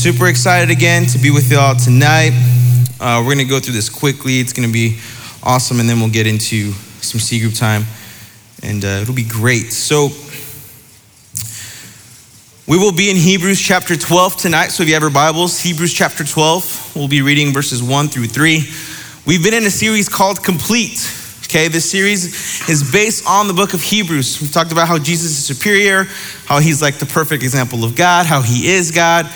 super excited again to be with y'all tonight. Uh, we're going to go through this quickly. It's going to be awesome, and then we'll get into some C group time, and uh, it'll be great. So, we will be in Hebrews chapter 12 tonight. So, if you have your Bibles, Hebrews chapter 12, we'll be reading verses 1 through 3. We've been in a series called Complete. Okay, this series is based on the book of Hebrews. We've talked about how Jesus is superior, how he's like the perfect example of God, how he is God.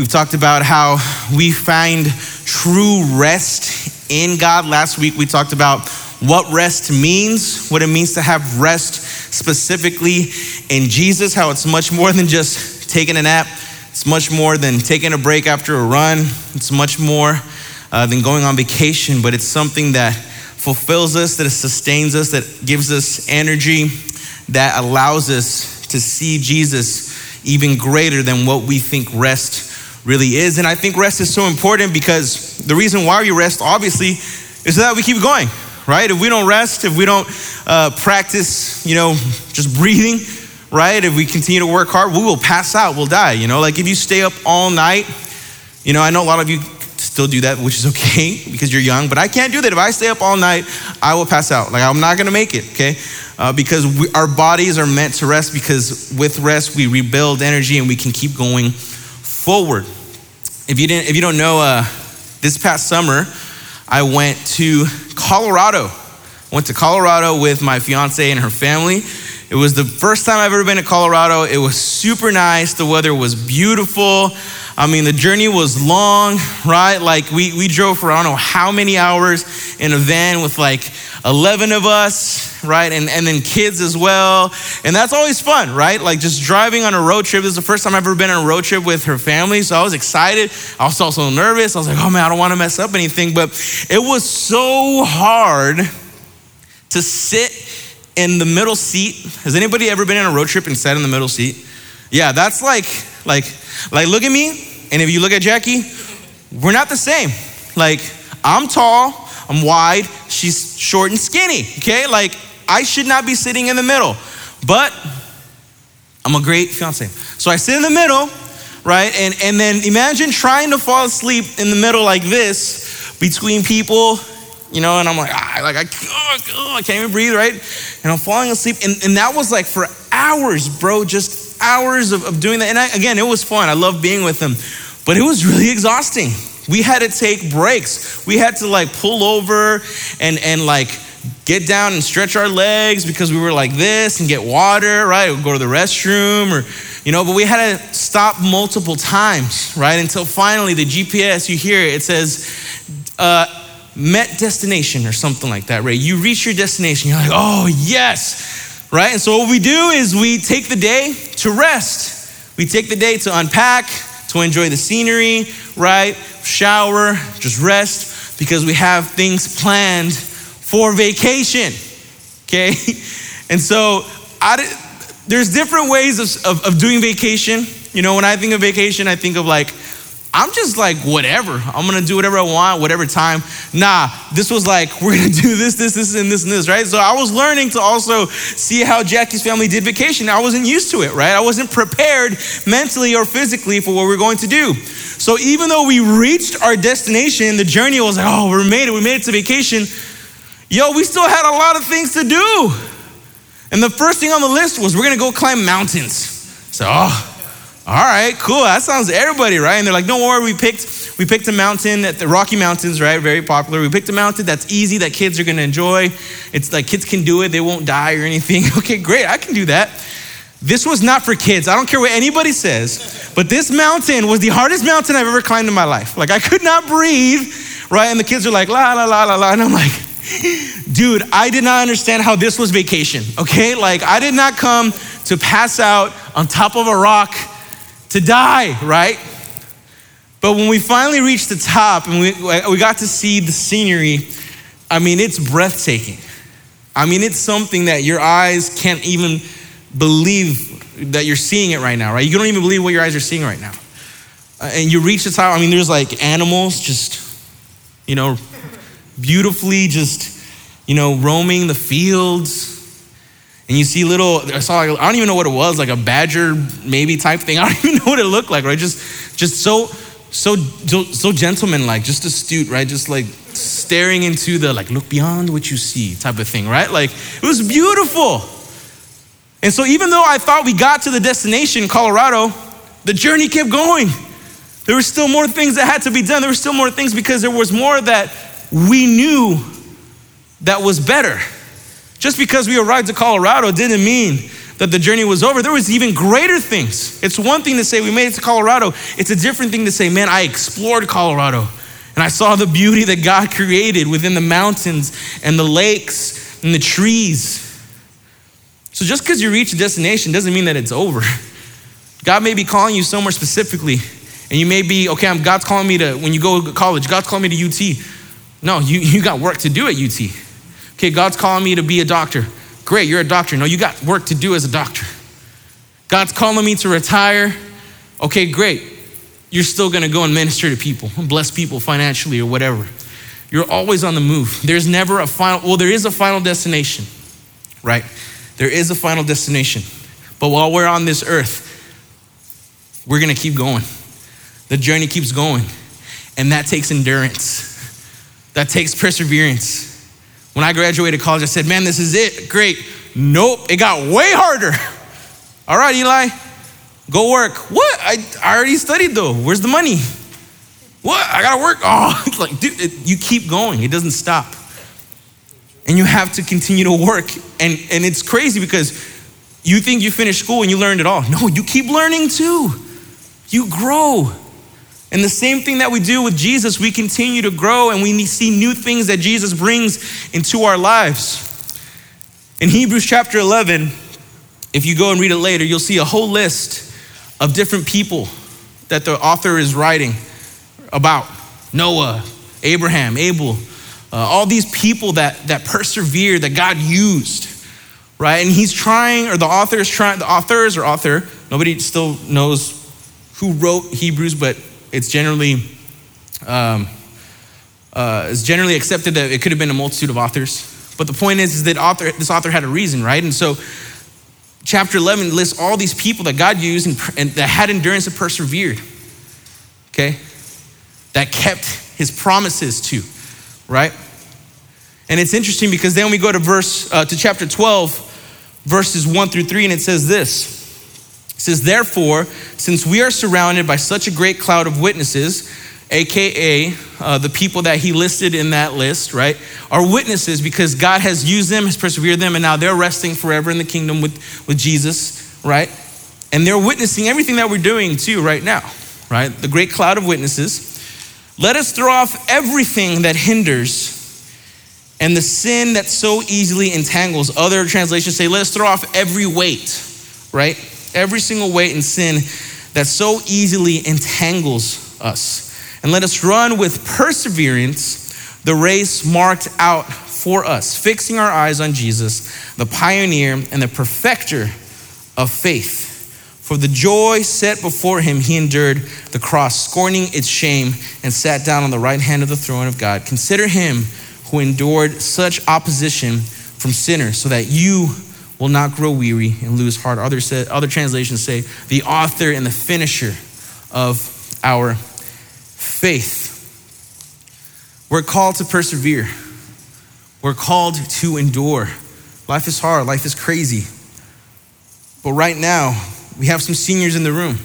We've talked about how we find true rest in God. Last week we talked about what rest means, what it means to have rest specifically in Jesus, how it's much more than just taking a nap. It's much more than taking a break after a run. It's much more uh, than going on vacation, but it's something that fulfills us, that sustains us, that gives us energy, that allows us to see Jesus even greater than what we think rest really is. And I think rest is so important because the reason why we rest, obviously, is so that we keep going, right? If we don't rest, if we don't uh, practice, you know, just breathing, right? If we continue to work hard, we will pass out, we'll die, you know? Like if you stay up all night, you know, I know a lot of you still do that, which is okay because you're young, but I can't do that. If I stay up all night, I will pass out. Like, I'm not gonna make it, okay? Uh, because we, our bodies are meant to rest because with rest, we rebuild energy and we can keep going forward. If you, didn't, if you don't know, uh, this past summer, I went to Colorado. I went to Colorado with my fiance and her family. It was the first time I've ever been to Colorado. It was super nice. The weather was beautiful. I mean, the journey was long, right? Like, we, we drove for I don't know how many hours in a van with like 11 of us, right? And, and then kids as well. And that's always fun, right? Like, just driving on a road trip. This is the first time I've ever been on a road trip with her family. So I was excited. I was also nervous. I was like, oh man, I don't want to mess up anything. But it was so hard to sit in the middle seat. Has anybody ever been on a road trip and sat in the middle seat? Yeah, that's like, like, like, look at me. And if you look at Jackie, we're not the same. Like, I'm tall, I'm wide, she's short and skinny, okay? Like, I should not be sitting in the middle, but I'm a great fiance. So I sit in the middle, right? And, and then imagine trying to fall asleep in the middle like this between people you know, and I'm like, ah, like I, oh, oh, I can't even breathe, right? And I'm falling asleep, and, and that was like for hours, bro, just hours of, of doing that. And I, again, it was fun. I love being with them, but it was really exhausting. We had to take breaks. We had to like pull over and and like get down and stretch our legs because we were like this and get water, right? Go to the restroom or you know, but we had to stop multiple times, right? Until finally the GPS, you hear it, it says, uh, met destination or something like that, right? You reach your destination, you're like, oh, yes, right? And so what we do is we take the day to rest. We take the day to unpack, to enjoy the scenery, right? Shower, just rest, because we have things planned for vacation, okay? And so I, there's different ways of, of, of doing vacation. You know, when I think of vacation, I think of like, I'm just like, whatever. I'm gonna do whatever I want, whatever time. Nah, this was like, we're gonna do this, this, this, and this, and this, right? So I was learning to also see how Jackie's family did vacation. I wasn't used to it, right? I wasn't prepared mentally or physically for what we are going to do. So even though we reached our destination, the journey was like, oh, we made it, we made it to vacation. Yo, we still had a lot of things to do. And the first thing on the list was we're gonna go climb mountains. So, oh, all right, cool. That sounds everybody, right? And they're like, don't worry, we picked we picked a mountain at the Rocky Mountains, right? Very popular. We picked a mountain that's easy that kids are gonna enjoy. It's like kids can do it, they won't die or anything. Okay, great, I can do that. This was not for kids. I don't care what anybody says, but this mountain was the hardest mountain I've ever climbed in my life. Like I could not breathe, right? And the kids are like, la la la la la, and I'm like, dude, I did not understand how this was vacation. Okay, like I did not come to pass out on top of a rock to die, right? But when we finally reached the top and we, we got to see the scenery, I mean, it's breathtaking. I mean, it's something that your eyes can't even believe that you're seeing it right now, right? You don't even believe what your eyes are seeing right now. Uh, and you reach the top, I mean, there's like animals just, you know, beautifully just, you know, roaming the fields and you see little, I saw, I don't even know what it was, like a badger maybe type thing. I don't even know what it looked like, right? Just, just so, so so gentlemanlike, just astute, right? Just like staring into the like look beyond what you see type of thing, right? Like it was beautiful. And so even though I thought we got to the destination, Colorado, the journey kept going. There were still more things that had to be done. There were still more things because there was more that we knew that was better. Just because we arrived to Colorado didn't mean that the journey was over. There was even greater things. It's one thing to say we made it to Colorado. It's a different thing to say, man, I explored Colorado and I saw the beauty that God created within the mountains and the lakes and the trees. So just because you reach a destination doesn't mean that it's over. God may be calling you somewhere specifically, and you may be, okay, God's calling me to, when you go to college, God's calling me to UT. No, you, you got work to do at UT. Okay, God's calling me to be a doctor. Great, you're a doctor. No, you got work to do as a doctor. God's calling me to retire. Okay, great. You're still gonna go and minister to people, bless people financially or whatever. You're always on the move. There's never a final, well, there is a final destination, right? There is a final destination. But while we're on this earth, we're gonna keep going. The journey keeps going. And that takes endurance, that takes perseverance. When I graduated college, I said, man, this is it. Great. Nope, it got way harder. All right, Eli, go work. What? I, I already studied though. Where's the money? What? I gotta work. Oh, like, dude, it, you keep going, it doesn't stop. And you have to continue to work. And, and it's crazy because you think you finished school and you learned it all. No, you keep learning too. You grow. And the same thing that we do with Jesus, we continue to grow and we see new things that Jesus brings into our lives. In Hebrews chapter 11, if you go and read it later, you'll see a whole list of different people that the author is writing about Noah, Abraham, Abel, uh, all these people that, that persevered, that God used, right? And he's trying, or the author is trying, the authors or author, nobody still knows who wrote Hebrews, but it's generally um, uh, it's generally accepted that it could have been a multitude of authors. But the point is, is that author, this author had a reason, right? And so chapter 11 lists all these people that God used and, and that had endurance and persevered, okay? That kept his promises to, right? And it's interesting because then we go to verse, uh, to chapter 12, verses 1 through 3, and it says this. It says, Therefore, since we are surrounded by such a great cloud of witnesses, AKA uh, the people that he listed in that list, right, are witnesses because God has used them, has persevered them, and now they're resting forever in the kingdom with, with Jesus, right? And they're witnessing everything that we're doing too right now, right? The great cloud of witnesses. Let us throw off everything that hinders and the sin that so easily entangles. Other translations say, let us throw off every weight, right? Every single weight and sin that so easily entangles us. And let us run with perseverance the race marked out for us, fixing our eyes on Jesus, the pioneer and the perfecter of faith. For the joy set before him, he endured the cross, scorning its shame, and sat down on the right hand of the throne of God. Consider him who endured such opposition from sinners, so that you will not grow weary and lose heart. Other, say, other translations say, the author and the finisher of our faith. We're called to persevere, we're called to endure. Life is hard, life is crazy. But right now, we have some seniors in the room.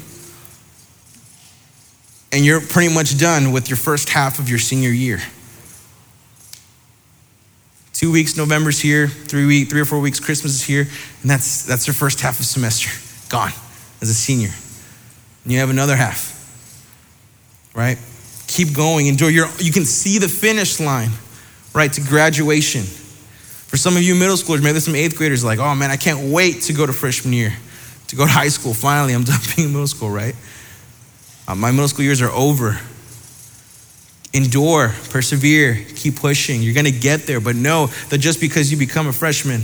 And you're pretty much done with your first half of your senior year. Two weeks, November's here. Three week, three or four weeks, Christmas is here, and that's that's your first half of semester gone as a senior. And you have another half, right? Keep going. Enjoy your. You can see the finish line, right, to graduation. For some of you middle schoolers, maybe there's some eighth graders like, oh man, I can't wait to go to freshman year, to go to high school. Finally, I'm done being middle school, right? Uh, my middle school years are over endure, persevere, keep pushing. You're going to get there, but know that just because you become a freshman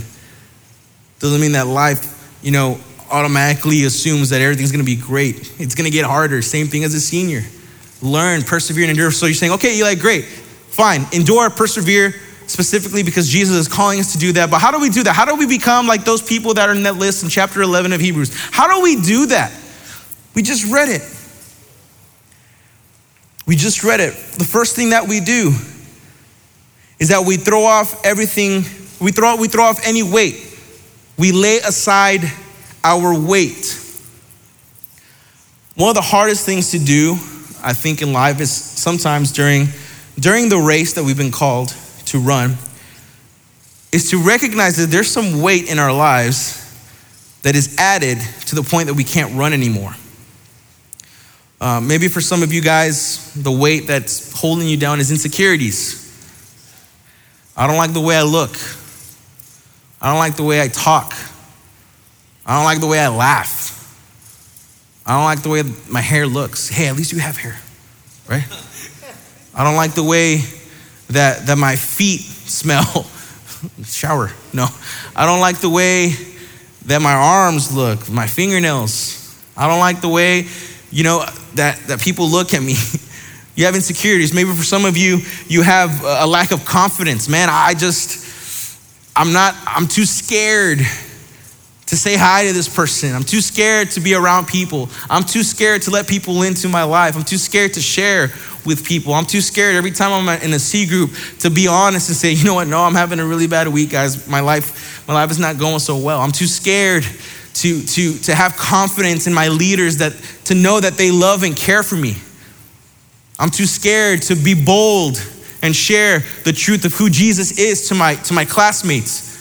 doesn't mean that life, you know, automatically assumes that everything's going to be great. It's going to get harder. Same thing as a senior. Learn, persevere, and endure. So you're saying, okay, Eli, great, fine, endure, persevere, specifically because Jesus is calling us to do that. But how do we do that? How do we become like those people that are in that list in chapter 11 of Hebrews? How do we do that? We just read it. We just read it. The first thing that we do is that we throw off everything, we throw, we throw off any weight. We lay aside our weight. One of the hardest things to do, I think, in life is sometimes during, during the race that we've been called to run, is to recognize that there's some weight in our lives that is added to the point that we can't run anymore. Uh, maybe for some of you guys, the weight that's holding you down is insecurities. I don't like the way I look. I don't like the way I talk. I don't like the way I laugh. I don't like the way my hair looks. Hey, at least you have hair, right? I don't like the way that, that my feet smell. Shower. No. I don't like the way that my arms look, my fingernails. I don't like the way, you know, that, that people look at me. you have insecurities. Maybe for some of you, you have a lack of confidence. Man, I just, I'm not, I'm too scared to say hi to this person. I'm too scared to be around people. I'm too scared to let people into my life. I'm too scared to share with people. I'm too scared every time I'm in a C group to be honest and say, you know what? No, I'm having a really bad week, guys. My life, my life is not going so well. I'm too scared to, to, to have confidence in my leaders that to know that they love and care for me. I'm too scared to be bold and share the truth of who Jesus is to my, to my classmates.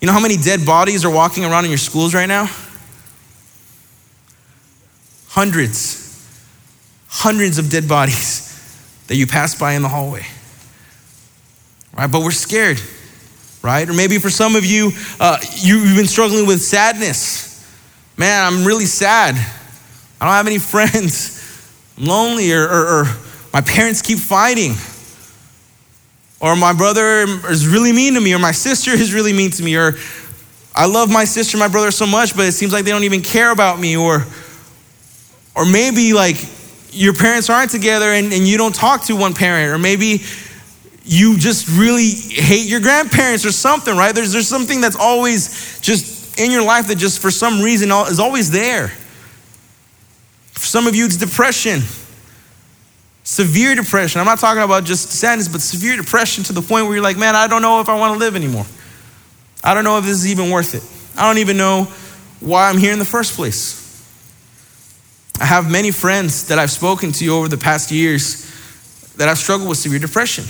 You know how many dead bodies are walking around in your schools right now? Hundreds. Hundreds of dead bodies that you pass by in the hallway. Right? But we're scared, right? Or maybe for some of you, uh, you, have been struggling with sadness. Man, I'm really sad. I don't have any friends. I'm lonely, or, or, or my parents keep fighting or my brother is really mean to me, or my sister is really mean to me, or I love my sister, my brother so much, but it seems like they don't even care about me, or or maybe like your parents aren't together and, and you don't talk to one parent, or maybe you just really hate your grandparents or something, right? There's there's something that's always just in your life that just for some reason is always there. For some of you, it's depression. Severe depression. I'm not talking about just sadness, but severe depression to the point where you're like, man, I don't know if I want to live anymore. I don't know if this is even worth it. I don't even know why I'm here in the first place. I have many friends that I've spoken to over the past years that I've struggled with severe depression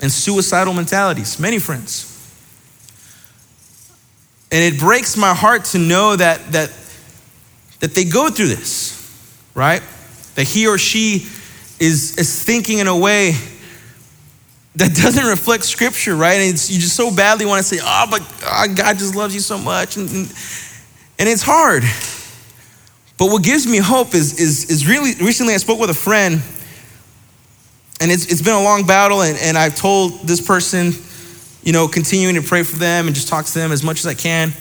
and suicidal mentalities. Many friends. And it breaks my heart to know that, that, that they go through this, right? That he or she is, is thinking in a way that doesn't reflect scripture, right? And you just so badly want to say, oh, but oh, God just loves you so much. And, and, and it's hard. But what gives me hope is, is, is really, recently I spoke with a friend, and it's, it's been a long battle, and, and I've told this person, you know, continuing to pray for them and just talk to them as much as I can.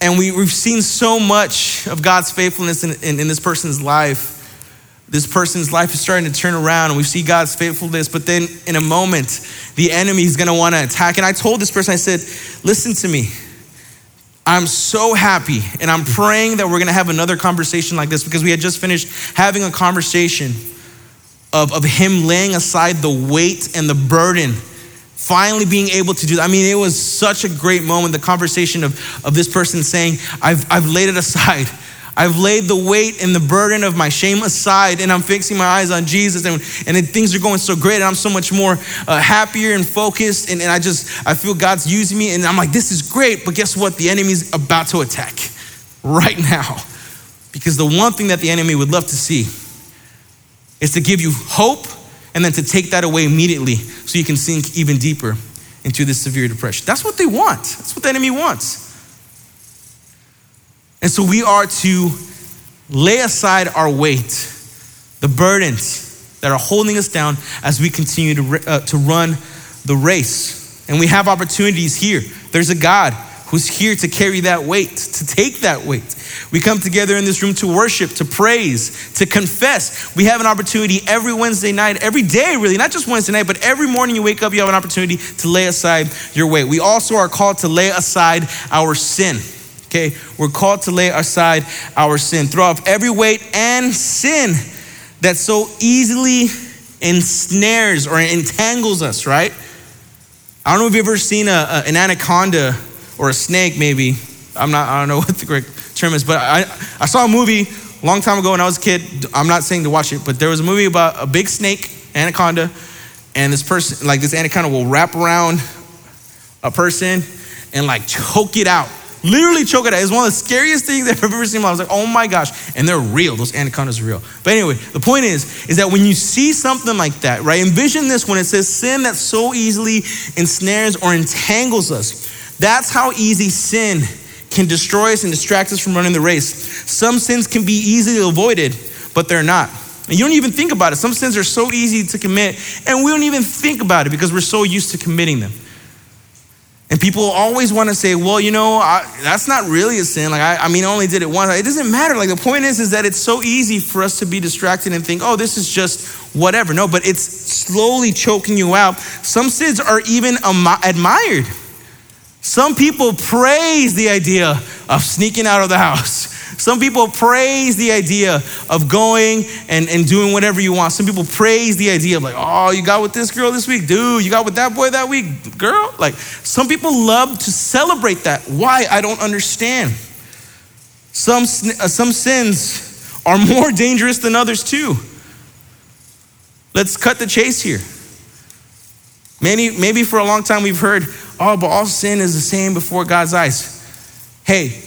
And we, we've seen so much of God's faithfulness in, in, in this person's life this person's life is starting to turn around and we see God's faithfulness, but then in a moment, the enemy is gonna wanna attack. And I told this person, I said, listen to me. I'm so happy and I'm praying that we're gonna have another conversation like this because we had just finished having a conversation of, of him laying aside the weight and the burden finally being able to do that. I mean, it was such a great moment, the conversation of, of this person saying, I've, I've laid it aside. I've laid the weight and the burden of my shame aside and I'm fixing my eyes on Jesus and, and things are going so great and I'm so much more uh, happier and focused and, and I just, I feel God's using me and I'm like, this is great, but guess what? The enemy's about to attack right now. Because the one thing that the enemy would love to see is to give you hope and then to take that away immediately so you can sink even deeper into this severe depression. That's what they want. That's what the enemy wants. And so we are to lay aside our weight, the burdens that are holding us down as we continue to, uh, to run the race. And we have opportunities here. There's a God who's here to carry that weight, to take that weight. We come together in this room to worship, to praise, to confess. We have an opportunity every Wednesday night, every day, really, not just Wednesday night, but every morning you wake up, you have an opportunity to lay aside your weight. We also are called to lay aside our sin. Okay, we're called to lay aside our sin. Throw off every weight and sin that so easily ensnares or entangles us, right? I don't know if you've ever seen a, a, an anaconda or a snake, maybe. I'm not, I don't know what the correct but I, I saw a movie a long time ago when I was a kid. I'm not saying to watch it, but there was a movie about a big snake, anaconda, and this person, like this anaconda will wrap around a person and like choke it out. Literally choke it out. It's one of the scariest things I've ever seen. I was like, oh my gosh. And they're real. Those anacondas are real. But anyway, the point is, is that when you see something like that, right? Envision this when it says sin that so easily ensnares or entangles us. That's how easy sin can destroy us and distract us from running the race. Some sins can be easily avoided, but they're not. And you don't even think about it. Some sins are so easy to commit, and we don't even think about it because we're so used to committing them. And people always want to say, well, you know, I, that's not really a sin. Like, I, I, mean, I only did it once. It doesn't matter. Like, the point is, is that it's so easy for us to be distracted and think, oh, this is just whatever. No, but it's slowly choking you out. Some sins are even admired. Some people praise the idea of sneaking out of the house. Some people praise the idea of going and, and doing whatever you want. Some people praise the idea of like, oh, you got with this girl this week, dude. You got with that boy that week, girl. Like, some people love to celebrate that. Why? I don't understand. Some, uh, some sins are more dangerous than others too. Let's cut the chase here. Maybe, maybe for a long time we've heard, oh, but all sin is the same before God's eyes. Hey,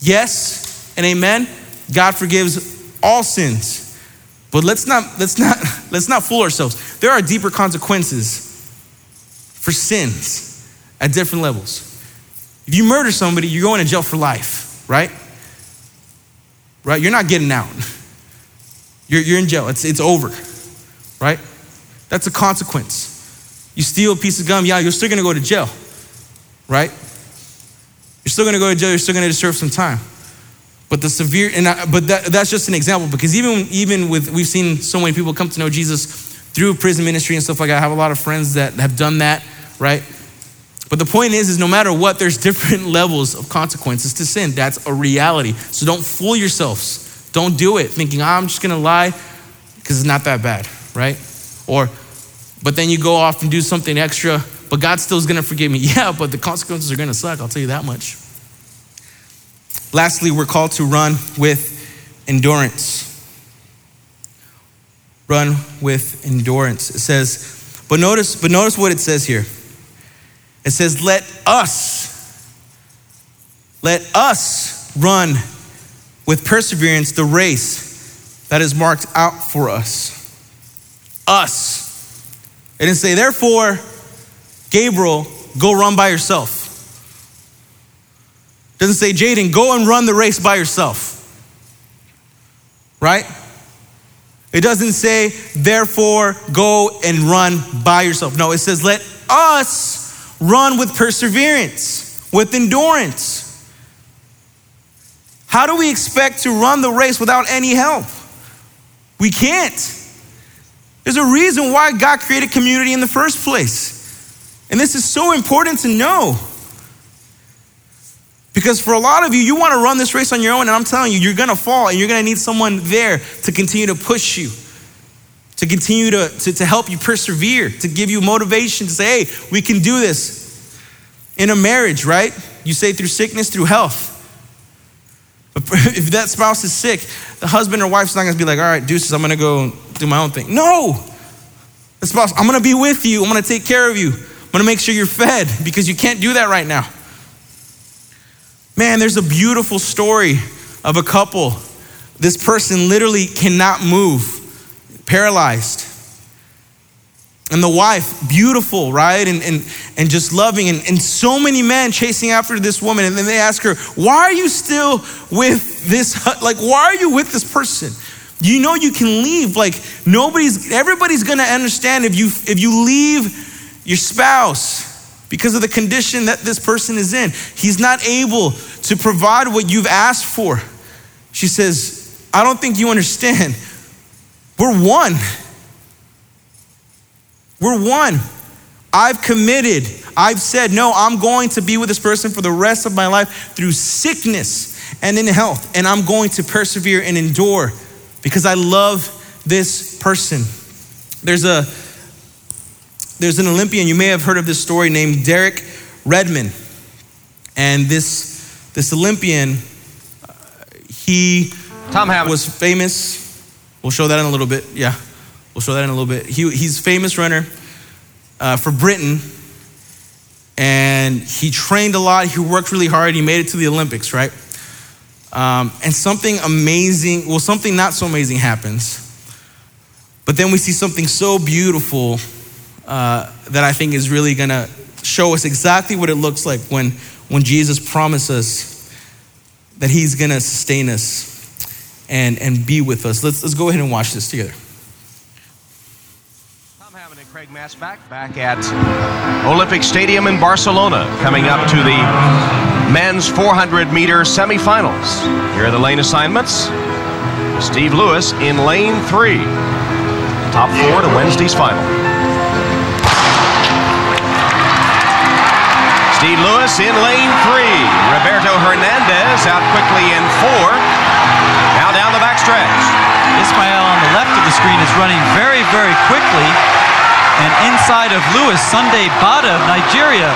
yes, and amen. God forgives all sins. But let's not, let's not, let's not fool ourselves. There are deeper consequences for sins at different levels. If you murder somebody, you're going to jail for life, right? Right? You're not getting out. You're, you're in jail. It's, it's over, right? That's a consequence. You steal a piece of gum, yeah, you're still gonna go to jail, right? You're still gonna go to jail, you're still gonna serve some time. But the severe, and I, but that, that's just an example because even even with we've seen so many people come to know Jesus through prison ministry and stuff like that. I have a lot of friends that have done that, right? But the point is, is no matter what, there's different levels of consequences to sin. That's a reality. So don't fool yourselves. Don't do it thinking oh, I'm just gonna lie because it's not that bad, right? Or, but then you go off and do something extra, but God still is gonna forgive me. Yeah, but the consequences are gonna suck. I'll tell you that much. Lastly, we're called to run with endurance. Run with endurance. It says, but notice, but notice what it says here. It says, let us, let us run with perseverance the race that is marked out for us. Us. It didn't say, therefore, Gabriel, go run by yourself doesn't say, Jaden, go and run the race by yourself. Right? It doesn't say, therefore, go and run by yourself. No, it says, let us run with perseverance, with endurance. How do we expect to run the race without any help? We can't. There's a reason why God created community in the first place. And this is so important to know. Because for a lot of you, you want to run this race on your own, and I'm telling you, you're going to fall, and you're going to need someone there to continue to push you, to continue to, to, to help you persevere, to give you motivation to say, hey, we can do this. In a marriage, right? You say through sickness, through health. If that spouse is sick, the husband or wife's not going to be like, all right, deuces, I'm going to go do my own thing. No. The spouse, I'm going to be with you. I'm going to take care of you. I'm going to make sure you're fed because you can't do that right now. Man, there's a beautiful story of a couple. This person literally cannot move, paralyzed. And the wife, beautiful, right? And, and, and just loving. And, and so many men chasing after this woman. And then they ask her, Why are you still with this? Like, why are you with this person? You know you can leave. Like, nobody's, everybody's gonna understand if you, if you leave your spouse because of the condition that this person is in. He's not able to provide what you've asked for. She says, I don't think you understand. We're one. We're one. I've committed. I've said, no, I'm going to be with this person for the rest of my life through sickness and in health. And I'm going to persevere and endure because I love this person. There's a there's an Olympian, you may have heard of this story, named Derek Redmond. And this, this Olympian, uh, he Tom was famous. We'll show that in a little bit. Yeah, we'll show that in a little bit. He, he's famous runner uh, for Britain. And he trained a lot. He worked really hard. He made it to the Olympics, right? Um, and something amazing, well, something not so amazing happens. But then we see something so beautiful uh, that I think is really going to show us exactly what it looks like when, when Jesus promises that he's going to sustain us and, and be with us. Let's, let's go ahead and watch this together. Craig Masback back at Olympic Stadium in Barcelona, coming up to the men's 400 meter semifinals. Here are the lane assignments. Steve Lewis in lane three. Top four to Wednesday's final. Steve Lewis in lane three. Roberto Hernandez out quickly in four. Now down the backstretch. Ismail on the left of the screen is running very, very quickly. And inside of Lewis, Sunday Bada of Nigeria.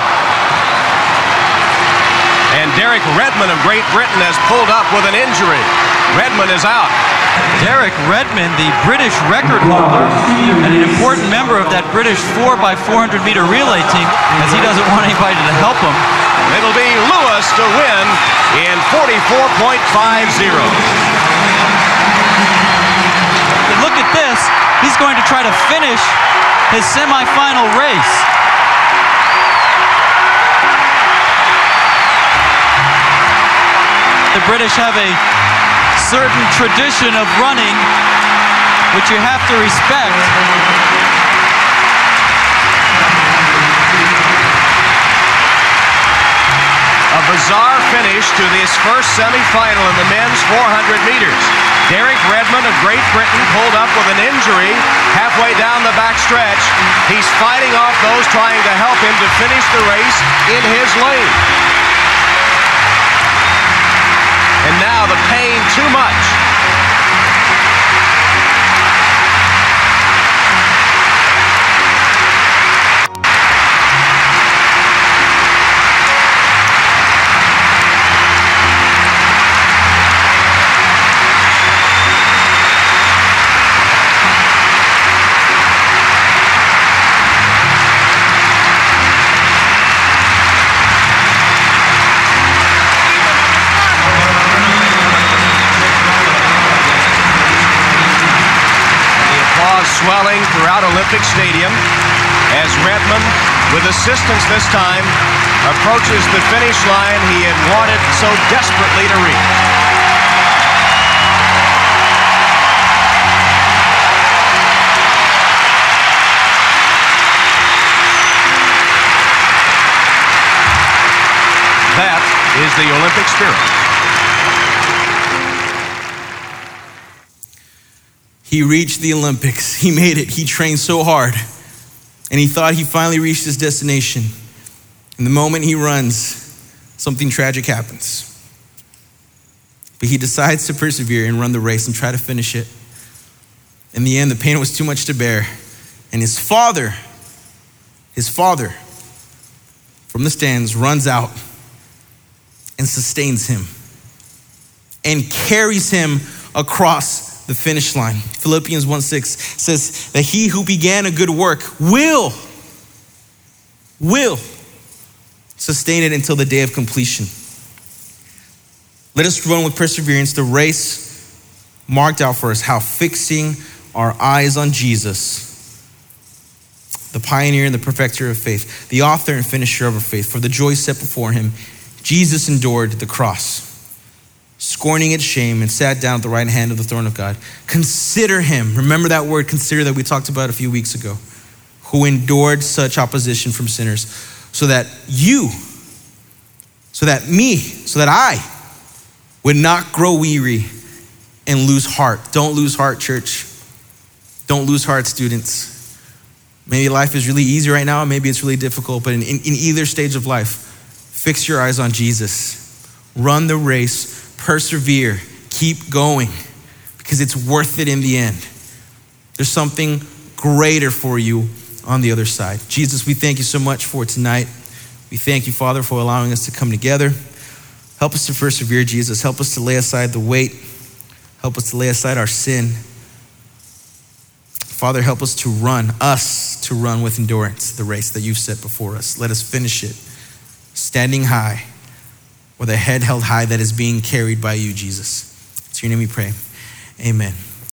And Derek Redmond of Great Britain has pulled up with an injury. Redmond is out. Derek Redmond, the British record holder, and an important member of that British 4x400 meter relay team, as he doesn't want anybody to help him. It'll be Lewis to win in 44.50. Look at this. He's going to try to finish his semifinal race. The British have a certain tradition of running, which you have to respect. A bizarre finish to this first semifinal in the men's 400 meters. Derek Redmond of Great Britain pulled up with an injury halfway down the back stretch. He's fighting off those trying to help him to finish the race in his lane. And now the pain too much. Olympic Stadium as Redmond, with assistance this time, approaches the finish line he had wanted so desperately to reach. That is the Olympic spirit. He reached the Olympics. He made it. He trained so hard. And he thought he finally reached his destination. And the moment he runs, something tragic happens. But he decides to persevere and run the race and try to finish it. In the end, the pain was too much to bear. And his father, his father, from the stands, runs out and sustains him and carries him across the finish line. Philippians 1 6 says that he who began a good work will, will sustain it until the day of completion. Let us run with perseverance the race marked out for us, how fixing our eyes on Jesus, the pioneer and the perfecter of faith, the author and finisher of our faith, for the joy set before him, Jesus endured the cross scorning its shame, and sat down at the right hand of the throne of God. Consider him. Remember that word consider that we talked about a few weeks ago, who endured such opposition from sinners, so that you, so that me, so that I would not grow weary and lose heart. Don't lose heart, church. Don't lose heart, students. Maybe life is really easy right now, maybe it's really difficult, but in, in, in either stage of life, fix your eyes on Jesus. Run the race persevere, keep going, because it's worth it in the end. There's something greater for you on the other side. Jesus, we thank you so much for tonight. We thank you, Father, for allowing us to come together. Help us to persevere, Jesus. Help us to lay aside the weight. Help us to lay aside our sin. Father, help us to run, us to run with endurance the race that you've set before us. Let us finish it standing high with a head held high that is being carried by you, Jesus. It's your name we pray. Amen.